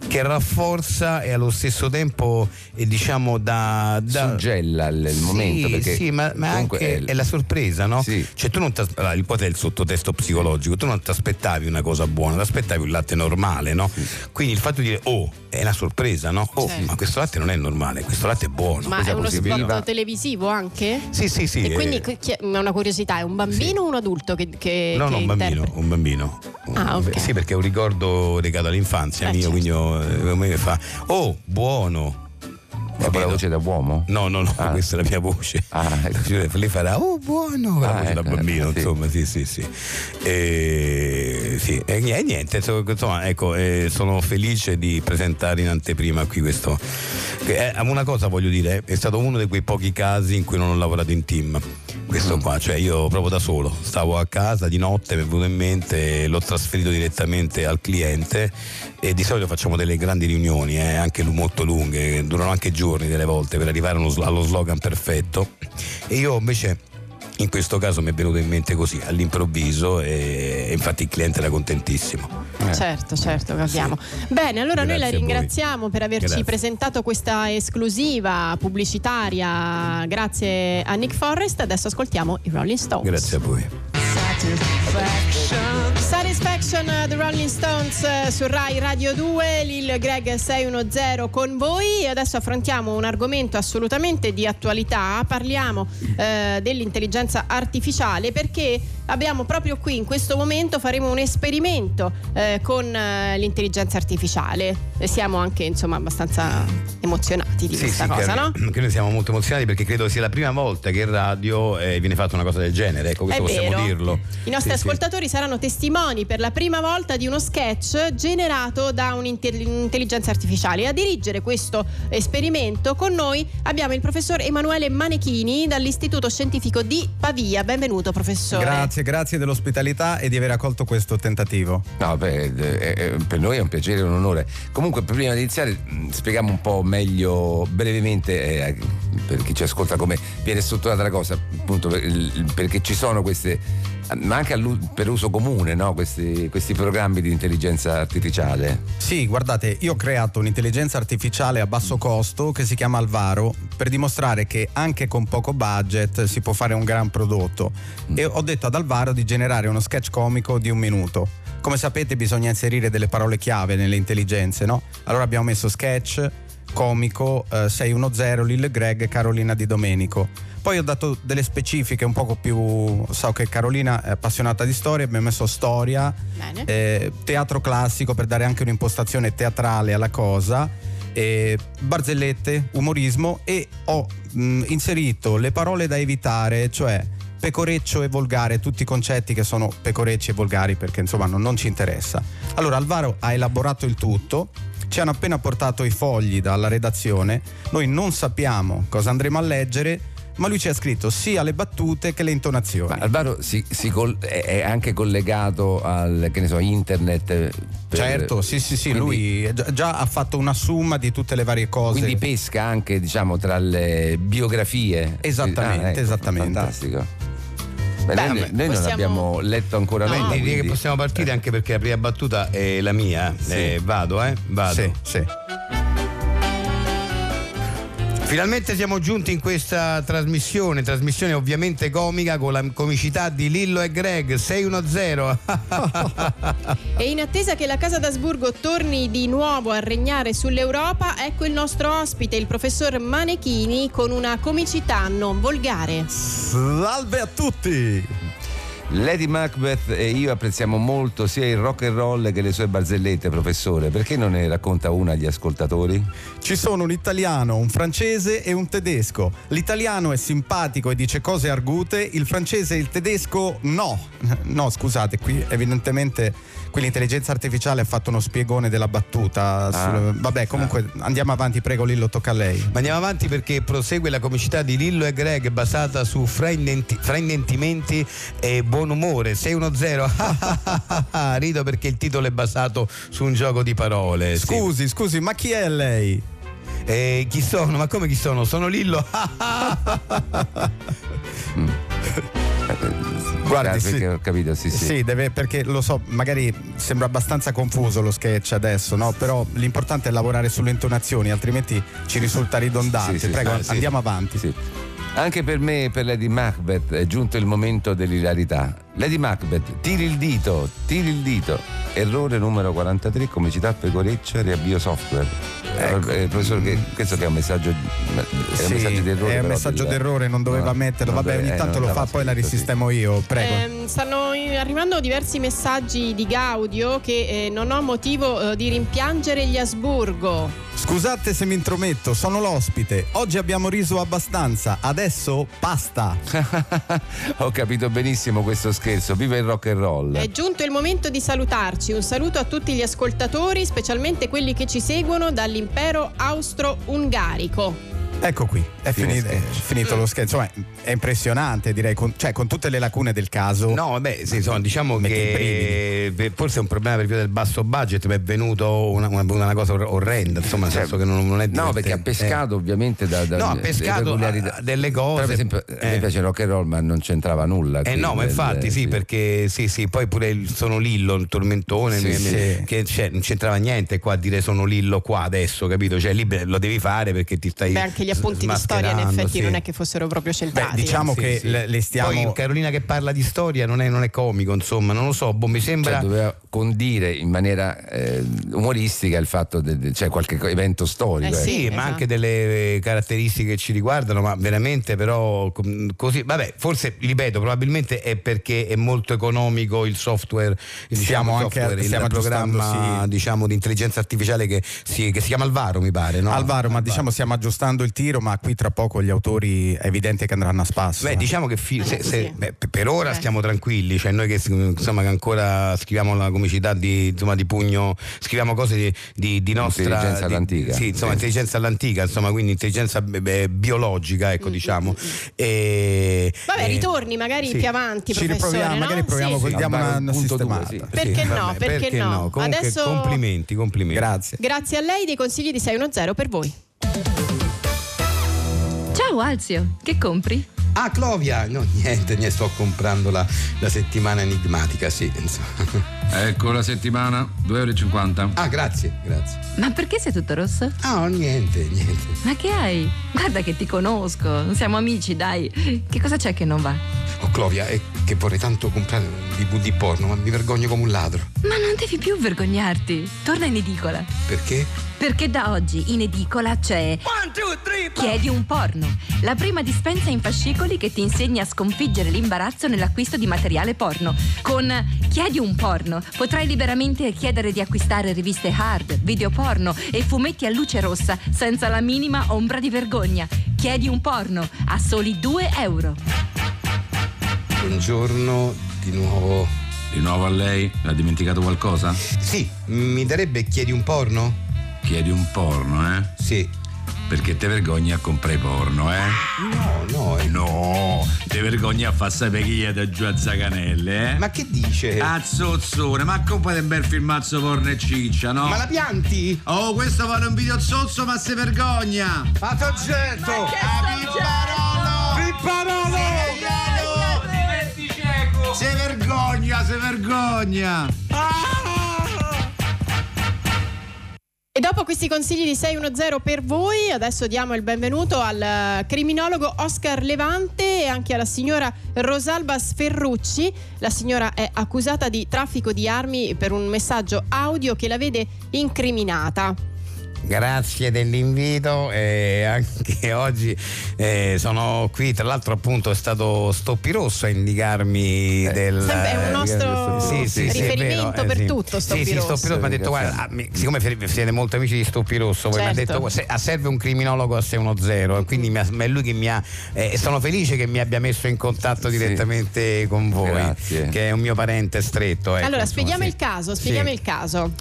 che rafforza e allo stesso tempo eh, diciamo da, da suggella il, il Sì, momento. Perché sì, ma, ma anche è- è, la sorpresa, no? Sì. Cioè tu non ti allora, il poi è il sottotesto psicologico, tu non ti aspettavi una cosa buona, ti aspettavi un latte normale, no? Quindi il fatto di dire oh è una sorpresa, no? Oh, Certo. ma questo latte non è normale, questo latte è buono. Ma è uno così spot televisivo anche? Sì, sì, sì. E quindi eh, chi- è una curiosità, è un bambino o un adulto che, che, No, che no, un bambino, un bambino. Ah, ok. Sì, perché è un ricordo legato all'infanzia Eh, mio, certo. quindi oh, eh, mi fa "Oh, buono". Ma con la voce da uomo? No, no, no, Ah. questa è la mia voce. Ah, ecco. Lei farà, oh buono, la Ah, voce da ecco, bambino, sì. insomma, sì, sì, sì. E, sì, e ni- niente, insomma, ecco, eh, sono felice di presentare in anteprima qui questo. è- una cosa voglio dire, è stato uno di quei pochi casi in cui non ho lavorato in team. Questo qua, cioè io proprio da solo, stavo a casa di notte, mi è venuto in mente, l'ho trasferito direttamente al cliente e di solito facciamo delle grandi riunioni, eh, anche molto lunghe, durano anche giorni delle volte per arrivare allo slogan perfetto. E io invece in questo caso mi è venuto in mente così, all'improvviso e, infatti il cliente era contentissimo. Certo, certo, capiamo. Bene, allora noi la Grazie a voi. ringraziamo per averci Grazie. presentato questa esclusiva pubblicitaria. Grazie a Nick Forrest. Adesso ascoltiamo i Rolling Stones. Grazie a voi. Satisfaction uh, The Rolling Stones uh, su Rai Radio 2, Lil Greg 610 con voi e adesso affrontiamo un argomento assolutamente di attualità, parliamo eh, dell'intelligenza artificiale perché abbiamo proprio qui in questo momento faremo un esperimento eh, con eh, l'intelligenza artificiale e siamo anche insomma abbastanza emozionati di questa cosa, che, no? che noi siamo molto emozionati perché credo sia la prima volta che in radio eh, viene fatta una cosa del genere, ecco questo È possiamo vero. dirlo. I nostri Sì, sì. ascoltatori saranno testimoni per la prima volta di uno sketch generato da un'intelligenza artificiale. A dirigere questo esperimento con noi abbiamo il professor Emanuele Manechini dall'Istituto Scientifico di Pavia. Benvenuto professore. Grazie, grazie dell'ospitalità e di aver accolto questo tentativo. No, beh, eh, eh, per noi è un piacere e un onore. Comunque, prima di iniziare, mh, spieghiamo un po' meglio, brevemente, eh, per chi ci ascolta, come viene strutturata la cosa, appunto, perché ci sono queste, ma anche per uso comune, no? questi, questi programmi di intelligenza artificiale. Sì, guardate, io ho creato un'intelligenza artificiale a basso costo che si chiama Alvaro per dimostrare che anche con poco budget si può fare un gran prodotto. E ho detto ad Alvaro di generare uno sketch comico di un minuto. Come sapete bisogna inserire delle parole chiave nelle intelligenze, no? Allora abbiamo messo sketch, comico, eh, 610, Lil Greg, Carolina Di Domenico. Poi ho dato delle specifiche un poco più. So che Carolina è appassionata di storia, abbiamo messo storia, eh, teatro classico per dare anche un'impostazione teatrale alla cosa, eh, barzellette, umorismo e ho mh, inserito le parole da evitare, cioè pecoreccio e volgare, tutti i concetti che sono pecorecci e volgari perché insomma non, non ci interessa. Allora Alvaro ha elaborato il tutto. Ci hanno appena portato i fogli dalla redazione, noi non sappiamo cosa andremo a leggere, ma lui ci ha scritto sia le battute che le intonazioni. Ma Alvaro si, si col- è anche collegato al che ne so, internet. eh, per- Certo, sì, sì, sì, quindi- lui già, già ha fatto una somma di tutte le varie cose. Quindi pesca anche, diciamo, tra le biografie. Esattamente, Ah, ecco, esattamente. Fantastico. Beh, Beh, noi, noi non possiamo- abbiamo letto ancora No. nulla. Direi che quindi- possiamo partire anche perché la prima battuta è la mia. Eh, vado, eh? Vado. Sì, sì. Finalmente siamo giunti in questa trasmissione, trasmissione ovviamente comica con la comicità di Lillo e Greg 610. E in attesa che la Casa d'Asburgo torni di nuovo a regnare sull'Europa, ecco il nostro ospite, il professor Manechini, con una comicità non volgare. Salve a tutti! Lady Macbeth e io apprezziamo molto sia il rock and roll che le sue barzellette, professore. Perché non ne racconta una agli ascoltatori? Ci sono un italiano, un francese e un tedesco. L'italiano è simpatico e dice cose argute, il francese e il tedesco no. No, scusate, qui evidentemente qui l'intelligenza artificiale ha fatto uno spiegone della battuta. sul- Vabbè, comunque andiamo avanti, prego Lillo, tocca a lei. Ma andiamo avanti perché prosegue la comicità di Lillo e Greg basata su fraintenti- fraintentimenti e buon umore 610 rido perché il titolo è basato su un gioco di parole sì. Scusi, scusi, ma chi è lei? Eh, chi sono? Ma come chi sono? Sono Lillo. Guardi, perché sì. ho capito, sì, sì. Sì, deve, perché lo so, magari sembra abbastanza confuso lo sketch adesso, no? Però l'importante è lavorare sulle intonazioni, altrimenti ci risulta ridondante. Sì, sì, Prego, ah, sì. andiamo avanti. Anche per me e per Lady Macbeth è giunto il momento dell'ilarità. Lady Macbeth, tiri il dito, tiri il dito. Errore numero 43, comicità pecoreccia, riavvio software. Eh, professore, che- questo che è un messaggio, è un Sì, messaggio d'errore. è un però messaggio del- d'errore, non doveva no, metterlo. non Vabbè, deve- ogni eh, tanto lo fa, poi la scritto, sì. risistemo io. Prego. Ehm, stanno arrivando diversi messaggi di Gaudio che eh, non ho motivo eh, di rimpiangere gli Asburgo. Scusate se mi intrometto, sono l'ospite. Oggi abbiamo riso abbastanza, adesso pasta. Ho capito benissimo questo scherzo. Viva il rock and roll. È giunto il momento di salutarci. Un saluto a tutti gli ascoltatori, specialmente quelli che ci seguono dall'impero austro-ungarico. Ecco qui, è finito, è sketch. finito lo scherzo. Insomma, è impressionante, direi, con, cioè con tutte le lacune del caso. No, vabbè, sì, insomma, diciamo che beh, forse è un problema per via del basso budget, ma è venuto una, una- una cosa or- orrenda, insomma, nel Cioè, senso che non, non è No, perché ha pescato ovviamente da, da No, ha delle pescato ah, delle Però, cose. per esempio, a me Eh. piace il rock and roll, ma non c'entrava nulla. Eh no, ma infatti sì, perché sì, sì, poi pure il sono Lillo, il tormentone, Sì, mi- sì. mi- che c'è- non c'entrava niente qua a dire sono Lillo qua adesso, capito? Cioè lì beh, lo devi fare perché ti stai Beh, anche gli appunti di storia in effetti sì. non è che fossero proprio Beh, centrati. diciamo Sì, che sì. le, le stiamo. Poi Carolina che parla di storia non è, non è comico, insomma, non lo so, boh, mi sembra... Cioè, doveva condire in maniera eh, umoristica il fatto de- cioè qualche evento storico. Eh. Sì, Sì, ma esatto. anche delle eh, caratteristiche che ci riguardano, ma veramente però così, vabbè, forse ripeto, probabilmente è perché è molto economico il software, Stiamo diciamo, anche- software, stiamo il programma aggiustando, sì. diciamo, di intelligenza artificiale che si, che si chiama Alvaro, mi pare, no? Alvaro, ma diciamo stiamo aggiustando il tiro, ma qui tra poco gli autori è evidente che andranno a spasso. Beh, diciamo che fi- se- se- beh, per- ora Eh. stiamo tranquilli, cioè noi che insomma che ancora scriviamo la comicità di, insomma, di pugno, scriviamo cose di, di, di nostra Intelligenza di- all'antica. Sì, insomma, Sì. intelligenza all'antica, insomma, quindi intelligenza beh, biologica, ecco, diciamo. E, Mm, Vabbè, e- ritorni magari sì. più avanti, Ci riproviamo, no? magari proviamo Sì. diamo una, una punto due, sistemata. sì. Perché no? vabbè, Perché no? Comunque Adesso- complimenti, complimenti. Grazie. Grazie a lei dei consigli di 610 per voi. Ciao Alzio, che compri? Ah, Clovia! No, niente, ne sto comprando la, la settimana enigmatica, sì. insomma. Ecco la settimana, 2,50 euro. Ah, grazie, grazie. Ma perché sei tutto rosso? Ah, oh, niente, niente. Ma che hai? Guarda che ti conosco, siamo amici, dai. Che cosa c'è che non va? Oh, Clovia, è che vorrei tanto comprare un DVD porno, ma mi vergogno come un ladro. Ma non devi più vergognarti. Torna in edicola. Perché? Perché da oggi in edicola c'è Chiedi un porno, la prima dispensa in fascicoli che ti insegna a sconfiggere l'imbarazzo nell'acquisto di materiale porno. Con Chiedi un porno potrai liberamente chiedere di acquistare riviste hard, video porno e fumetti a luce rossa senza la minima ombra di vergogna. Chiedi un porno a soli 2 euro. Buongiorno, di nuovo. Di nuovo a lei, ha dimenticato qualcosa? Sì, mi darebbe chiedi un porno? Chiedi un porno, eh? Sì. Perché te vergogni a comprare porno, eh? No, no, eh. No, te vergogni a far sapere chi è da giù a Zaganelle, eh? Ma che dice? Ah, zozzone, ma comprate un bel filmazzo porno e ciccia, no? Ma la pianti? Oh, questo vale un video zozzo, ma se vergogna! A soggetto! A Pipparolo! Se vergogna, se vergogna! E dopo questi consigli di 610 per voi, adesso diamo il benvenuto al eh, criminologo Oscar Levante e anche alla signora Rosalba Sferrucci. La signora è accusata di traffico di armi per un messaggio audio che la vede incriminata. Grazie dell'invito e anche oggi eh, sono qui, tra l'altro appunto è stato Stoppi Rosso a indicarmi del... Sempre è un nostro Sì, sì, riferimento vero, eh, per sì. tutto, Stoppi sì, sì, Rosso. Stoppi Rosso mi ha detto guarda, ah, siccome siete molto amici di Stoppi Rosso, poi mi ha Certo. detto se- ah, serve un criminologo a 610 e quindi mi ha- è lui che mi ha... eh, sono felice che mi abbia messo in contatto Sì. direttamente con voi, Grazie. che è un mio parente stretto. ecco, allora, insomma, spieghiamo sì. il caso, spieghiamo Sì. il caso.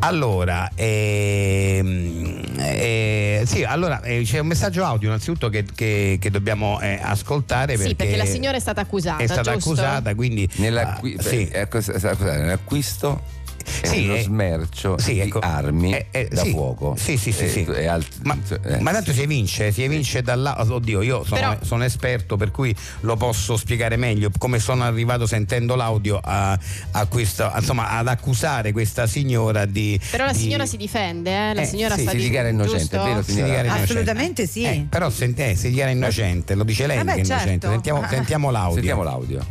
Allora, ehm, eh, sì, allora eh, c'è un messaggio audio innanzitutto che, che- che dobbiamo eh, ascoltare Sì, perché la signora è stata accusata. è stata giusto? accusata, quindi Nell'acqui- ah, sì. eh, cosa- scusate, nell'acquisto Sì, nello eh, smercio sì, di ecco. armi Eh, eh, da sì. fuoco. Sì, sì, sì, E- sì. e alt- Ma, eh, ma tanto si evince, si evince dalla. Oddio, io sono, Però- sono esperto, per cui lo posso spiegare meglio. Come sono arrivato sentendo l'audio a, a questo, insomma, ad accusare questa signora di. Però la di- signora si difende, eh? La Eh, signora sì, sta si di- dichiara innocente, vero, si signora? dichiara innocente. Assolutamente sì. Eh, però se- eh, si dichiara innocente, lo dice lei Eh beh, che è innocente. certo. Sentiamo, sentiamo l'audio. Sentiamo l'audio.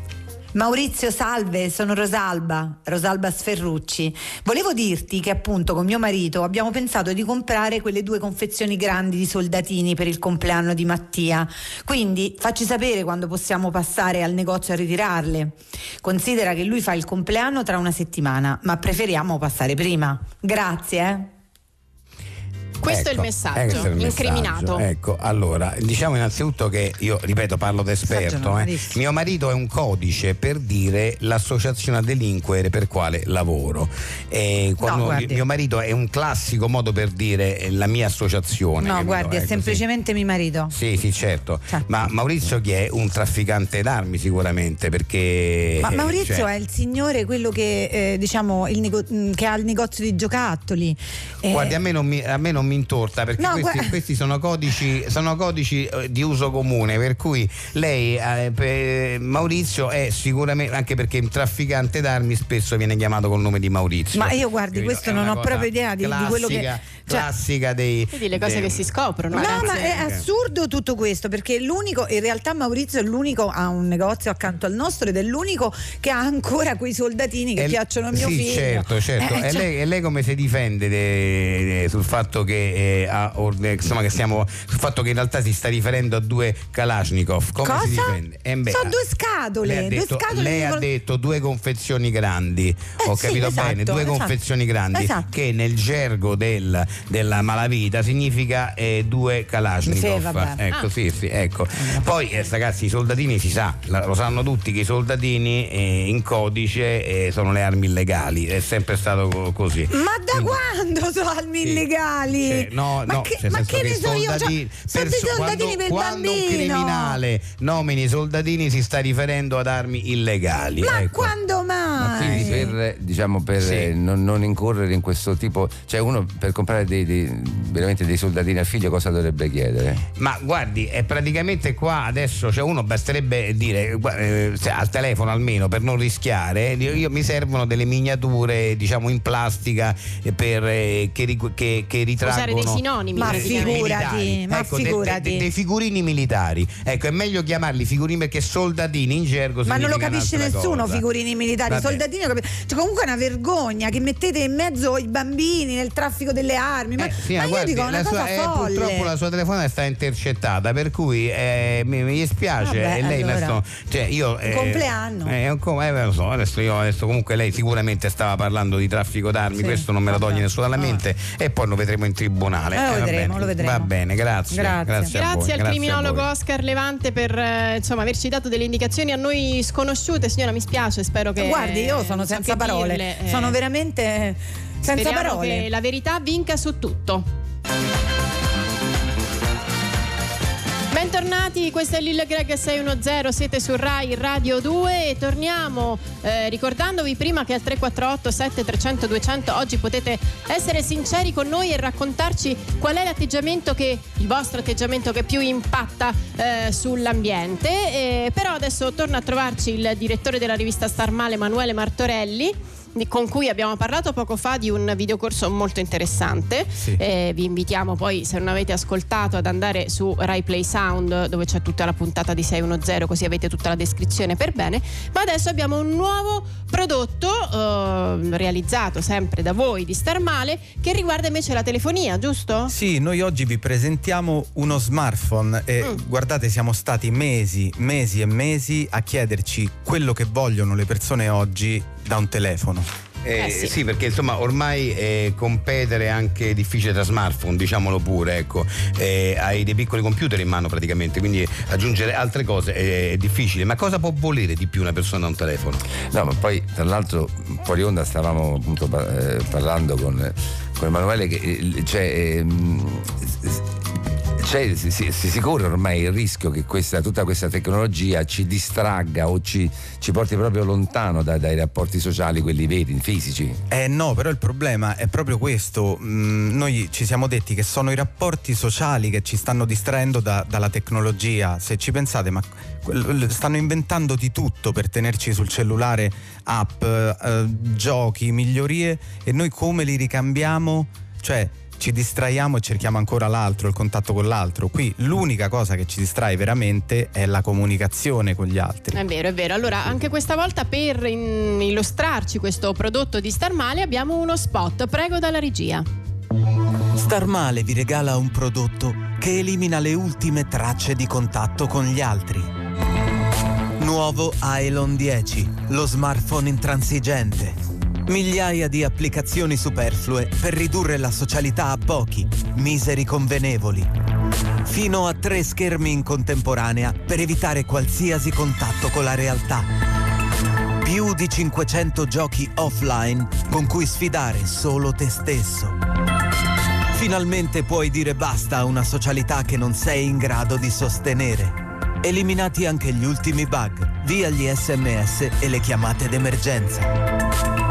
Maurizio, salve, sono Rosalba, Rosalba Sferrucci. Volevo dirti che appunto con mio marito abbiamo pensato di comprare quelle due confezioni grandi di soldatini per il compleanno di Mattia. Quindi facci sapere quando possiamo passare al negozio a ritirarle. Considera che lui fa il compleanno tra una settimana, ma preferiamo passare prima. Grazie, eh. Questo è il Ecco, messaggio, eh, è il incriminato. messaggio. Ecco, allora, diciamo innanzitutto che io, ripeto, parlo da esperto. eh. Mio marito è un codice per dire l'associazione a delinquere per quale lavoro. E quando guardi. mio marito è un classico modo per dire eh, la mia associazione. No, guardi, è Ecco, sì. semplicemente mio marito. Sì, sì, certo. Ma Maurizio chi è? Un trafficante d'armi sicuramente perché... Ma Maurizio cioè, è il signore, quello che eh, diciamo il nego- mh, che ha il negozio di giocattoli. Eh, Guardi, a me non mi, a me non mi intorta perché No, questi, gua- questi sono codici, sono codici eh, di uso comune, per cui lei, eh, per- Maurizio, è sicuramente, anche perché un trafficante d'armi spesso viene chiamato col nome di Maurizio. Ma io guardi, Capito? questo È non ho proprio idea di, di quello che. classica- cioè- classica dei. Vedi le cose dei- che si scoprono. No, ragazzi. ma è assurdo tutto questo perché l'unico, in realtà Maurizio è l'unico, ha un negozio accanto al nostro ed è l'unico che ha ancora quei soldatini che E- piacciono a mio sì, figlio. certo, certo. Eh, e, cioè- lei, e lei come si difende de- de- sul fatto che eh, ha insomma che stiamo sul fatto che in realtà si sta riferendo a due Kalashnikov? Come Cosa? si difende? Eh, beh, Sono due scatole, lei ha due detto, scatole lei ha detto due confezioni grandi. Ho sì, capito esatto, bene, due esatto. confezioni grandi Esatto. che nel gergo del- della malavita significa eh, due Kalashnikov. Sì, ecco, Ah. sì, sì, ecco. Poi eh, ragazzi, i soldatini si sa, lo sanno tutti che i soldatini eh, in codice eh, sono le armi illegali, è sempre stato co- così. Ma da quando sono armi illegali? Cioè, no, ma no, che, ma che ne so io? Cioè, perso- soldatini quando, per quando un criminale nomini i soldatini si sta riferendo ad armi illegali. Ma ecco. quando mai? Quindi per, diciamo, per Sì. eh, non, non incorrere in questo tipo, cioè uno per comprare dei, dei- veramente dei soldatini al figlio cosa dovrebbe chiedere? Ma guardi, è praticamente qua adesso, cioè uno basterebbe dire eh, al telefono almeno per non rischiare, io, io- mi servono delle miniature diciamo in plastica eh, per, eh, che, che, che ritraggono Usare dei sinonimi, Ma dei- dei figurati, ma Ecco, de- de- figurati. de- dei figurini militari. Ecco, è meglio chiamarli figurini perché soldatini in gergo Ma non lo capisce nessuno, cosa. figurini militari, Vabbè. soldatini. lo Cioè, comunque è una vergogna che mettete in mezzo i bambini nel traffico delle armi. Ma, Eh, sì, ma ma io guardi, dico una la cosa sua- eh, folle. purtroppo la sua telefonata sta intercettata, per cui eh, mi, mi dispiace. Vabbè, e lei la allora. sto- cioè, io, eh, compleanno. eh, è eh, lo so, adesso, io, adesso comunque lei sicuramente stava parlando di traffico d'armi, Sì, questo non me lo toglie nessuno dalla mente e poi lo vedremo in tribunale. Eh, lo va vedremo, bene. lo vedremo. Va bene, grazie. Grazie. Grazie, voi, Grazie al grazie criminologo. Oscar Levante per eh, insomma, averci dato delle indicazioni a noi sconosciute. Signora, mi spiace, spero che. Guardi, io sono senza parole, dirle, eh. sono veramente senza Speriamo parole. che la verità vinca su tutto. Bentornati, questo è Lil Greg 610, siete su Rai Radio 2 e torniamo eh, ricordandovi prima che al 348 7300 200 oggi potete essere sinceri con noi e raccontarci qual è l'atteggiamento che, il vostro atteggiamento che più impatta eh, sull'ambiente. Eh, però adesso torna a trovarci il direttore della rivista Star Male Emanuele Martorelli con cui abbiamo parlato poco fa di un videocorso molto interessante. Eh, vi invitiamo poi, se non avete ascoltato, ad andare su Rai Play Sound dove c'è tutta la puntata di 610, così avete tutta la descrizione per bene. Ma adesso abbiamo un nuovo prodotto eh, realizzato sempre da voi di Star Male che riguarda invece la telefonia, giusto? Sì, noi oggi vi presentiamo uno smartphone e Mm. guardate siamo stati mesi, mesi e mesi a chiederci quello che vogliono le persone oggi da un telefono. Eh, Eh, sì. sì. perché insomma ormai eh, competere è anche difficile tra smartphone, diciamolo pure, ecco. Eh, hai dei piccoli computer in mano praticamente, quindi aggiungere altre cose è, è difficile. Ma cosa può volere di più una persona da un telefono? No, ma poi tra l'altro fuori onda stavamo appunto eh, parlando con, con Emanuele che eh, cioè, s- Cioè, si, si- si- corre ormai il rischio che questa- tutta questa tecnologia ci distragga o ci, ci porti proprio lontano da- dai rapporti sociali, quelli veri, fisici. Eh no, però il problema è proprio questo. Mm, noi ci siamo detti che sono i rapporti sociali che ci stanno distraendo da- dalla tecnologia. Se ci pensate, ma stanno inventando di tutto per tenerci sul cellulare app, eh, giochi, migliorie e noi come li ricambiamo? Cioè ci distraiamo e cerchiamo ancora l'altro, il contatto con l'altro. Qui l'unica cosa che ci distrae veramente è la comunicazione con gli altri. È vero, è vero. Allora, anche questa volta per in- illustrarci questo prodotto di Starmale abbiamo uno spot. Prego dalla regia. Starmale vi regala un prodotto che elimina le ultime tracce di contatto con gli altri. Nuovo Aelon 10, lo smartphone intransigente. Migliaia di applicazioni superflue per ridurre la socialità a pochi, miseri convenevoli. Fino a tre schermi in contemporanea per evitare qualsiasi contatto con la realtà. Più di 500 giochi offline con cui sfidare solo te stesso. Finalmente puoi dire basta a una socialità che non sei in grado di sostenere. Eliminati anche gli ultimi bug, via gli sms e le chiamate d'emergenza.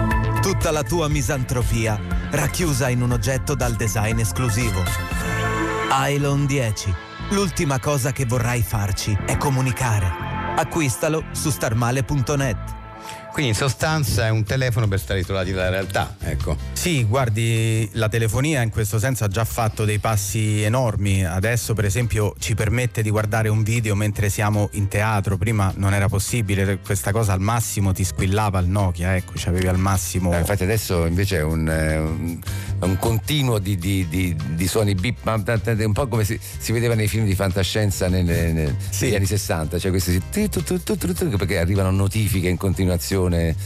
Tutta la tua misantropia racchiusa in un oggetto dal design esclusivo. Ailon 10. L'ultima cosa che vorrai farci è comunicare. Acquistalo su starmale.net. Quindi in sostanza è un telefono per stare isolati dalla realtà, ecco. Sì, guardi, la telefonia in questo senso ha già fatto dei passi enormi. Adesso, per esempio, ci permette di guardare un video mentre siamo in teatro. Prima non era possibile, questa cosa al massimo ti squillava il Nokia, ecco, c'avevi al massimo. Eh, infatti adesso invece è un, eh, un- un continuo di, di- di- di suoni beep, un po' come si, si vedeva nei film di fantascienza nel- nel- negli anni 60, cioè questi perché arrivano notifiche in continuazione,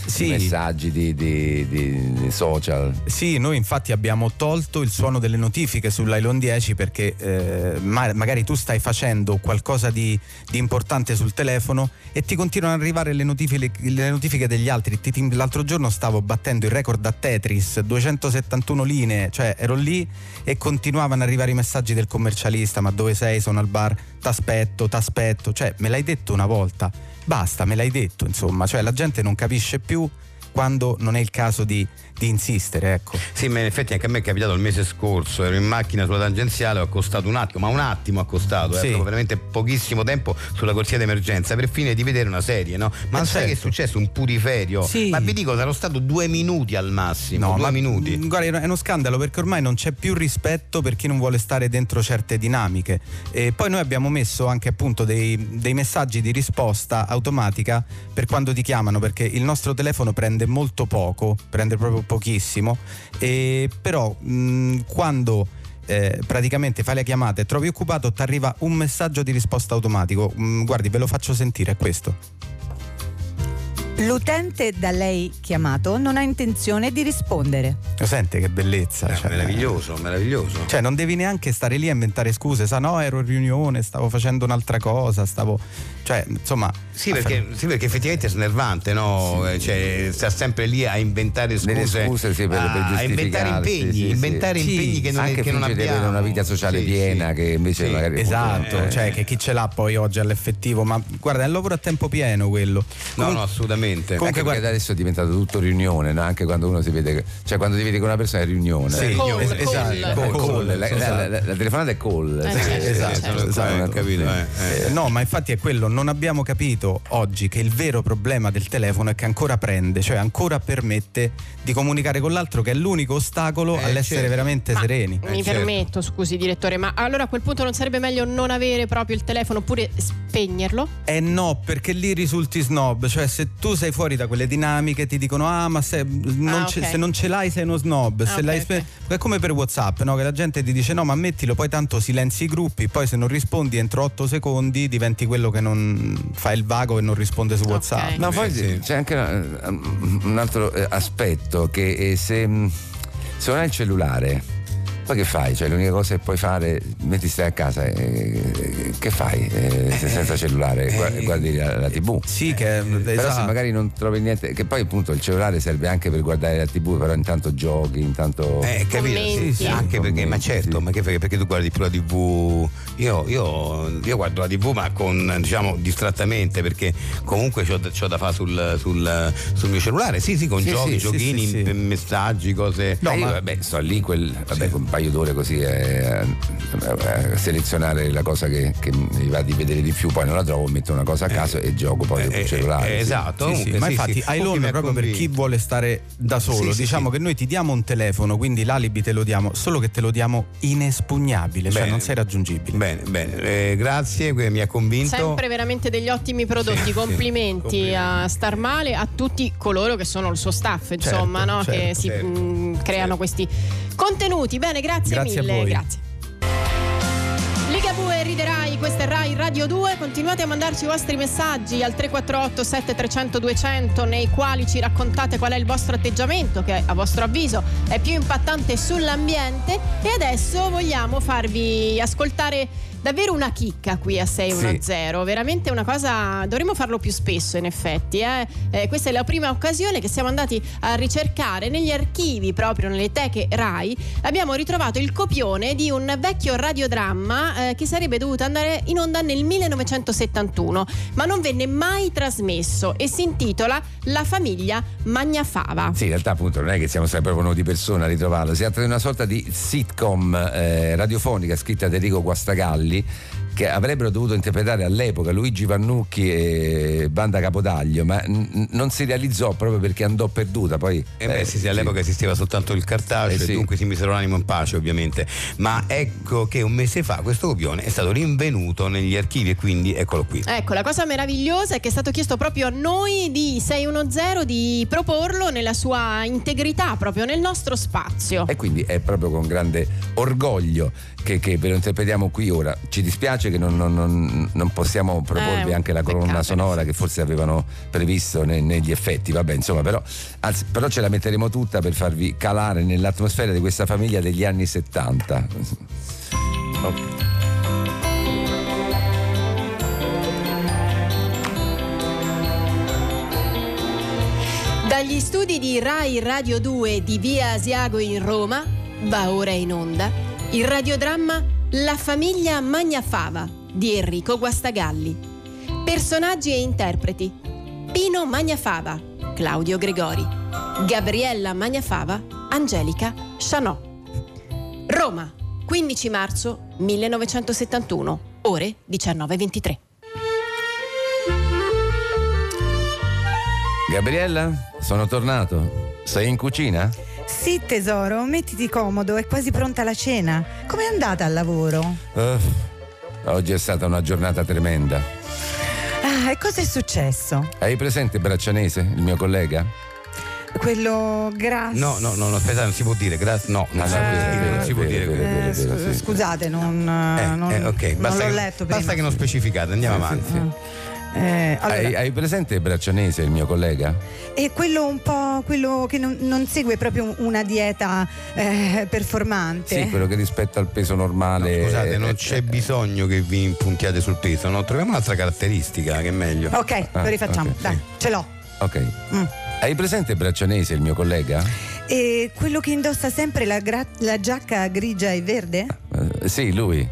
Sì. di messaggi di, di- di- di social. Sì, noi infatti abbiamo tolto il suono delle notifiche sull'iPhone 10 perché eh, ma- magari tu stai facendo qualcosa di, importante sul telefono e ti continuano ad arrivare le notifiche, le notifiche degli altri. L'altro giorno stavo battendo il record a Tetris, 271 linee, cioè ero lì e continuavano ad arrivare i messaggi del commercialista, ma dove sei? Sono al bar, t'aspetto, t'aspetto, cioè me l'hai detto una volta, basta, me l'hai detto, insomma, cioè la gente non capisce più quando non è il caso di, di insistere, ecco. Sì, ma in effetti anche a me è capitato il mese scorso, ero in macchina sulla tangenziale, ho accostato un attimo, ma un attimo accostato, eh, Sì. proprio veramente pochissimo tempo sulla corsia d'emergenza per finire di vedere una serie, no? Ma Eh, sai che è certo. successo? Un putiferio. Sì. Ma vi dico, sarò stato due minuti al massimo, due ma, minuti. mh, Guarda, è uno scandalo perché ormai non c'è più rispetto per chi non vuole stare dentro certe dinamiche. E poi noi abbiamo messo anche appunto dei, dei messaggi di risposta automatica per quando ti chiamano, perché il nostro telefono prende molto poco, prende proprio pochissimo. E però mh, quando eh, praticamente fai la chiamata e trovi occupato, ti arriva un messaggio di risposta automatico. Mm, guardi, ve lo faccio sentire, è questo. L'utente da lei chiamato non ha intenzione di rispondere. Lo sente che bellezza? cioè, meraviglioso, meraviglioso. Cioè, non devi neanche stare lì a inventare scuse, sa no, ero in riunione, stavo facendo un'altra cosa, stavo. Cioè, insomma. Sì perché, sì, perché effettivamente è snervante, no? Eh, Cioè, sta sempre lì a inventare scuse, Delle scuse, sì, per- per a inventare impegni, sì, sì. inventare Sì, impegni che non, anche che non di abbiamo. avere una vita sociale Sì, piena sì. che invece Sì, magari Esatto, eh, cioè che chi ce l'ha poi oggi all'effettivo, ma guarda, è un lavoro a tempo pieno quello. No, no, assolutamente. Comunque perché adesso è diventato tutto riunione, no? anche quando uno si vede, cioè quando ti vedi con una persona è riunione. Sì, Eh, Call, es- call. esatto, Call, call, la, esatto. la- la- la telefonata è call. Eh, sì, sì, sì, esatto, sì, esatto, sì, sì, capito, sì. eh, Eh, no, ma infatti è quello, non abbiamo capito oggi che il vero problema del telefono è che ancora prende, cioè ancora permette di comunicare con l'altro che è l'unico ostacolo Eh, all'essere certo. veramente Ma sereni. Mi certo. permetto, scusi direttore, ma allora a quel punto non sarebbe meglio non avere proprio il telefono oppure spegnerlo? Eh no, perché lì risulti snob, cioè se tu sei fuori da quelle dinamiche ti dicono ah ma se non, Ah, ce, ok. se non ce l'hai sei uno snob, Ah, se ok, l'hai spe- è come per Whatsapp, no? che la gente ti dice no ma mettilo, poi tanto silenzi i gruppi, poi se non rispondi entro 8 secondi diventi quello che non fa il vago e non risponde su Whatsapp. Ma poi sì. c'è anche una- un altro eh, aspetto che eh, se, mh, se non hai il cellulare Poi che fai? Cioè, l'unica cosa che puoi fare, metti stai a casa, eh, che fai? Eh, se- senza cellulare, Gua- guardi la, la tv. Sì, che Però esatto. se magari non trovi niente, che poi appunto il cellulare serve anche per guardare la tv, però intanto giochi, intanto... Eh, capito? Sì, sì, anche perché, ma certo, ma che fai? Perché tu guardi più la TV. Io, io, io guardo la TV, ma con diciamo distrattamente, perché comunque c'ho, da- c'ho da fare sul, sul, sul mio cellulare. Sì, sì, con Sì, giochi, sì, sì, giochini, sì, sì. messaggi, cose. No, io, vabbè, sto lì quel, vabbè, paio d'ore così eh, a, a selezionare la cosa che, che mi va di vedere di più, poi non la trovo, metto una cosa a caso e gioco poi col cellulare. eh, sì. esatto, Sì, sì, comunque, ma sì, infatti sì. hai ha proprio per chi vuole stare da solo. Sì, sì, diciamo che noi ti diamo un telefono, quindi l'alibi te lo diamo, solo che te lo diamo inespugnabile, cioè Bene. non sei raggiungibile. Bene, bene, eh, grazie, mi ha convinto. Sempre veramente degli ottimi prodotti, complimenti a Star Male, a tutti coloro che sono il suo staff, insomma, Certo, no? certo, che si certo, mh, creano questi contenuti. Bene, grazie, Grazie mille. Grazie. Ligabue riderai, questa è Rai Radio 2, continuate a mandarci i vostri messaggi al 348 7300 200 nei quali ci raccontate qual è il vostro atteggiamento che a vostro avviso è più impattante sull'ambiente e adesso vogliamo farvi ascoltare davvero una chicca qui a 610, veramente una cosa, dovremmo farlo più spesso in effetti, eh? Eh, questa è la prima occasione che siamo andati a ricercare negli archivi, proprio nelle teche RAI, abbiamo ritrovato il copione di un vecchio radiodramma eh, che sarebbe dovuto andare in onda nel 1971, ma non venne mai trasmesso e si intitola La famiglia Magnafava. Sì, in realtà appunto non è che siamo stati proprio noi di persona a ritrovarlo, si tratta di una sorta di sitcom eh, radiofonica scritta da Enrico Guastagalli Galli che avrebbero dovuto interpretare all'epoca Luigi Vannucchi e Banda Capodaglio, ma n- non si realizzò proprio perché andò perduta. Poi, Eh beh, sì, sì, all'epoca esisteva soltanto il cartaceo Eh, sì. e dunque si misero l'animo in pace ovviamente. Ma ecco che un mese fa questo copione è stato rinvenuto negli archivi e quindi eccolo qui. Ecco, la cosa meravigliosa è che è stato chiesto proprio a noi di 610 di proporlo nella sua integrità, proprio nel nostro spazio. E quindi è proprio con grande orgoglio che, che ve lo interpretiamo qui ora. Ci dispiace che non, non- non- possiamo proporvi Eh, anche la colonna sonora che forse avevano previsto ne- negli effetti, vabbè insomma, però, anzi, però ce la metteremo tutta per farvi calare nell'atmosfera di questa famiglia degli anni 70. Ok. Dagli studi di Rai Radio 2 di Via Asiago in Roma va ora in onda il radiodramma La famiglia Magnafava di Enrico Guastagalli. Personaggi e interpreti: Pino Magnafava, Claudio Gregori, Gabriella Magnafava, Angelica Chanò. Roma, 15 marzo 1971, ore 19.23. Gabriella, sono tornato. Sei in cucina? Sì, tesoro, mettiti comodo, è quasi pronta la cena. Com'è andata al lavoro? Eh, oggi è stata una giornata tremenda. Ah, e cosa è successo? Hai presente Braccianese, il mio collega? Quello grasso. No, no, no, no, aspetta, non si può dire, grazie. No, non, Ah, si, può dire, non si può dire Eh, sì. Scusate, non, Eh, non, eh, ok, non basta l'ho che, letto prima. basta che non specificate, andiamo avanti. Eh, allora, Hai, hai presente Braccianese, il mio collega? E quello un po' quello che non, non segue proprio una dieta eh, performante. Sì, quello che rispetto al peso normale. Scusate, non eh, c'è bisogno che vi impuntiate sul peso, no? Troviamo un'altra caratteristica che è meglio. Ok, Ah, lo rifacciamo. ok, Dai, sì. ce l'ho. Ok. Mm. Hai presente Braccianese, il mio collega? E quello che indossa sempre la, gra- la giacca grigia e verde? Eh, sì, lui.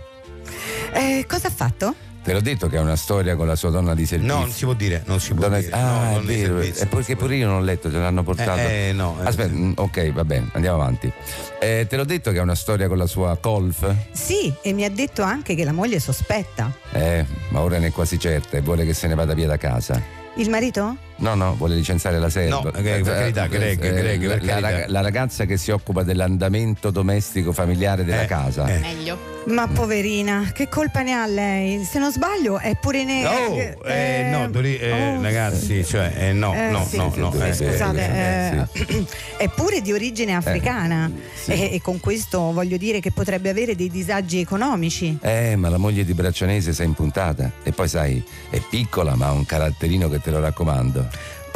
Eh, cosa ha fatto? Te l'ho detto che ha una storia con la sua donna di servizio. No, non si può dire, non si può Donna- dire. Ah, no, è vero. servizio, E perché pure io non ho letto, ce l'hanno portato. Eh, eh, no, eh. Aspetta, mm, ok, va bene, andiamo avanti. Eh, te l'ho detto che ha una storia con la sua Colf? Sì, e mi ha detto anche che la moglie sospetta. Eh, ma ora ne è quasi certa e vuole che se ne vada via da casa. Il marito? No, no, vuole licenziare la serva. No, eh, per carità, Greg, Greg, per la, carità. la- la ragazza che si occupa dell'andamento domestico familiare della Eh, casa. eh. Meglio. Ma poverina, che colpa ne ha lei? Se non sbaglio è pure nera. Oh, eh, no, Dori- eh, oh, ragazzi, cioè, eh, no, Eh, no, sì, no, sì, no. sì, eh, scusate, eh, eh, è pure di origine africana e, e con questo voglio dire che potrebbe avere dei disagi economici. Eh, ma la moglie di Braccianese si è impuntata. E poi sai, è piccola, ma ha un caratterino che te lo raccomando.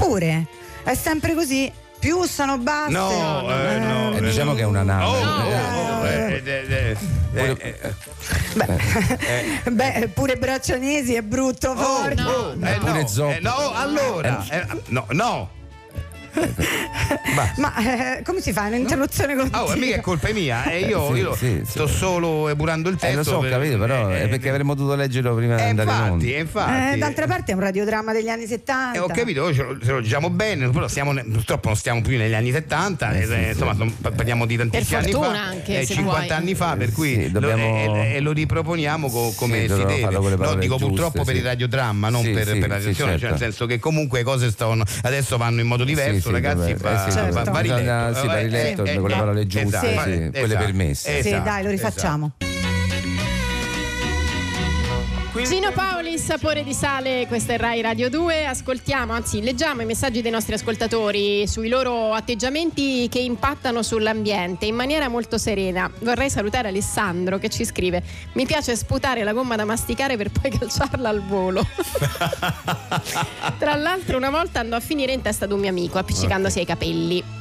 Pure, è sempre così. Più sono basse. No, eh, no, Eh, diciamo che è una nave. Oh, Eh, oh, eh, eh, eh, eh, eh, eh, Beh, pure braccianesi è brutto forte. oh, eh, Pure no, zoppo. eh, no, allora, eh, no, no. Ma eh, come si fa? Un'interruzione continua. Oh, mica è colpa mia, e io, Sì, io sì, sto solo epurando il testo. Eh, lo so, per- capito, però eh, è perché avremmo dovuto leggerlo prima di eh, andare in onda. infatti, eh, infatti. Eh, d'altra parte è un radiodramma degli anni 70. Eh, ho capito, ce lo, ce lo diciamo bene, però siamo, ne- purtroppo non stiamo più negli anni 70, eh, eh, insomma non- parliamo di tantissimi anni fa, anche, eh, se 50 vuoi. anni fa, per cui Sì, dobbiamo- lo, e, lo riproponiamo co- come Sì, si deve. con No, dico purtroppo per il radiodramma, non per, la sì, televisione, cioè nel certo. senso che comunque le cose stavano, adesso vanno in modo diverso, Sì, sì, ragazzi, va, eh sì, va- bisogna- va riletto. sì, va Eh, riletto eh, con le eh, parole giuste, esatto, sì, esatto, quelle permesse. Sì, esatto, dai, lo rifacciamo. Gino Paoli, sapore di sale, questa è Rai Radio 2. Ascoltiamo, anzi, leggiamo i messaggi dei nostri ascoltatori sui loro atteggiamenti che impattano sull'ambiente in maniera molto serena. Vorrei salutare Alessandro che ci scrive: Mi piace sputare la gomma da masticare per poi calciarla al volo. Tra l'altro, una volta andò a finire in testa ad un mio amico, appiccicandosi ai capelli.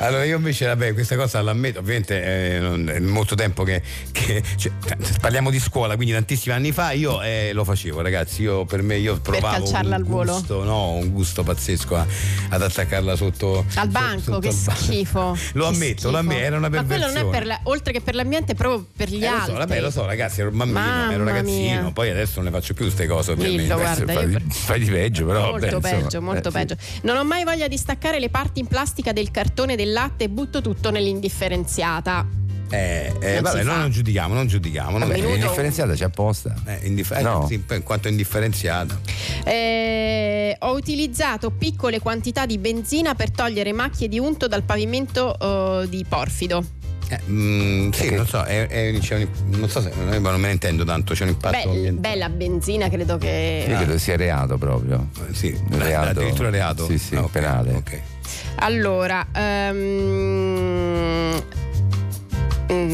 Allora io invece, vabbè, questa cosa l'ammetto, ovviamente eh, non- è molto tempo che, che- cioè, parliamo di scuola, quindi tantissimi anni fa io eh, lo facevo, ragazzi, io per me io provavo calciarla un al volo? gusto, no, un gusto pazzesco a- ad attaccarla sotto Al banco, sotto che al banco. schifo. Lo Che ammetto, lo schifo. ammetto, era una Ma quello non è perversione. per la- oltre che per l'ambiente, proprio per gli Eh, lo altri. so, vabbè, lo so, ragazzi, ero bambino, Mamma ero ragazzino, mia. poi adesso non ne faccio più queste cose, ovviamente. Dillo, guarda, fai, di, fai di peggio, però. molto insomma, peggio, molto eh, peggio. Non ho mai voglia di staccare le parti in plastica del cartone del latte e butto tutto nell'indifferenziata. Eh, eh, Non vabbè, noi non giudichiamo, non giudichiamo. Non l'indifferenziata c'è apposta. eh, indif- eh, No. sì, in quanto indifferenziata. Eh, ho utilizzato piccole quantità di benzina per togliere macchie di unto dal pavimento eh, di porfido. Eh, mm, sì, non so, è- è- c'è un- non so se ma non me ne intendo tanto, c'è un impatto Beh, bella benzina, credo che. Io credo sia reato proprio. Eh, Sì, Reato. addirittura reato. Sì, sì, Ah, ok, penale. ok. Allora, ehm,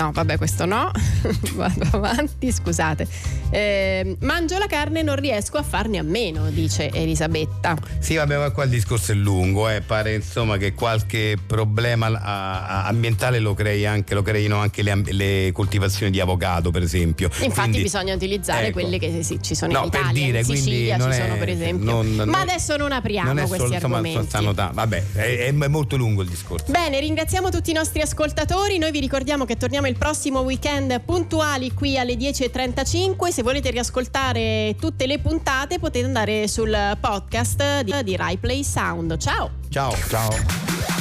No, vabbè, questo no. Vado avanti, scusate. Eh, mangio la carne e non riesco a farne a meno, dice Elisabetta. Sì, vabbè, ma qua il discorso è lungo, eh. pare insomma che qualche problema a- a- ambientale lo crei anche, lo creino anche le, le coltivazioni di avocado, per esempio. Infatti Quindi- bisogna utilizzare ecco. quelle che sì, ci sono No, in per Italia, dire, in Sicilia ci sono è- per esempio. non- non- Ma adesso non apriamo non questi solo, insomma, argomenti. stanno ta- vabbè, è, è- è molto lungo il discorso. Bene, ringraziamo tutti i nostri ascoltatori. Noi vi ricordiamo che torniamo il prossimo weekend puntuali qui alle 10.35. Se volete riascoltare tutte le puntate potete andare sul podcast di, di Rai Play Sound. Ciao! Ciao. Ciao.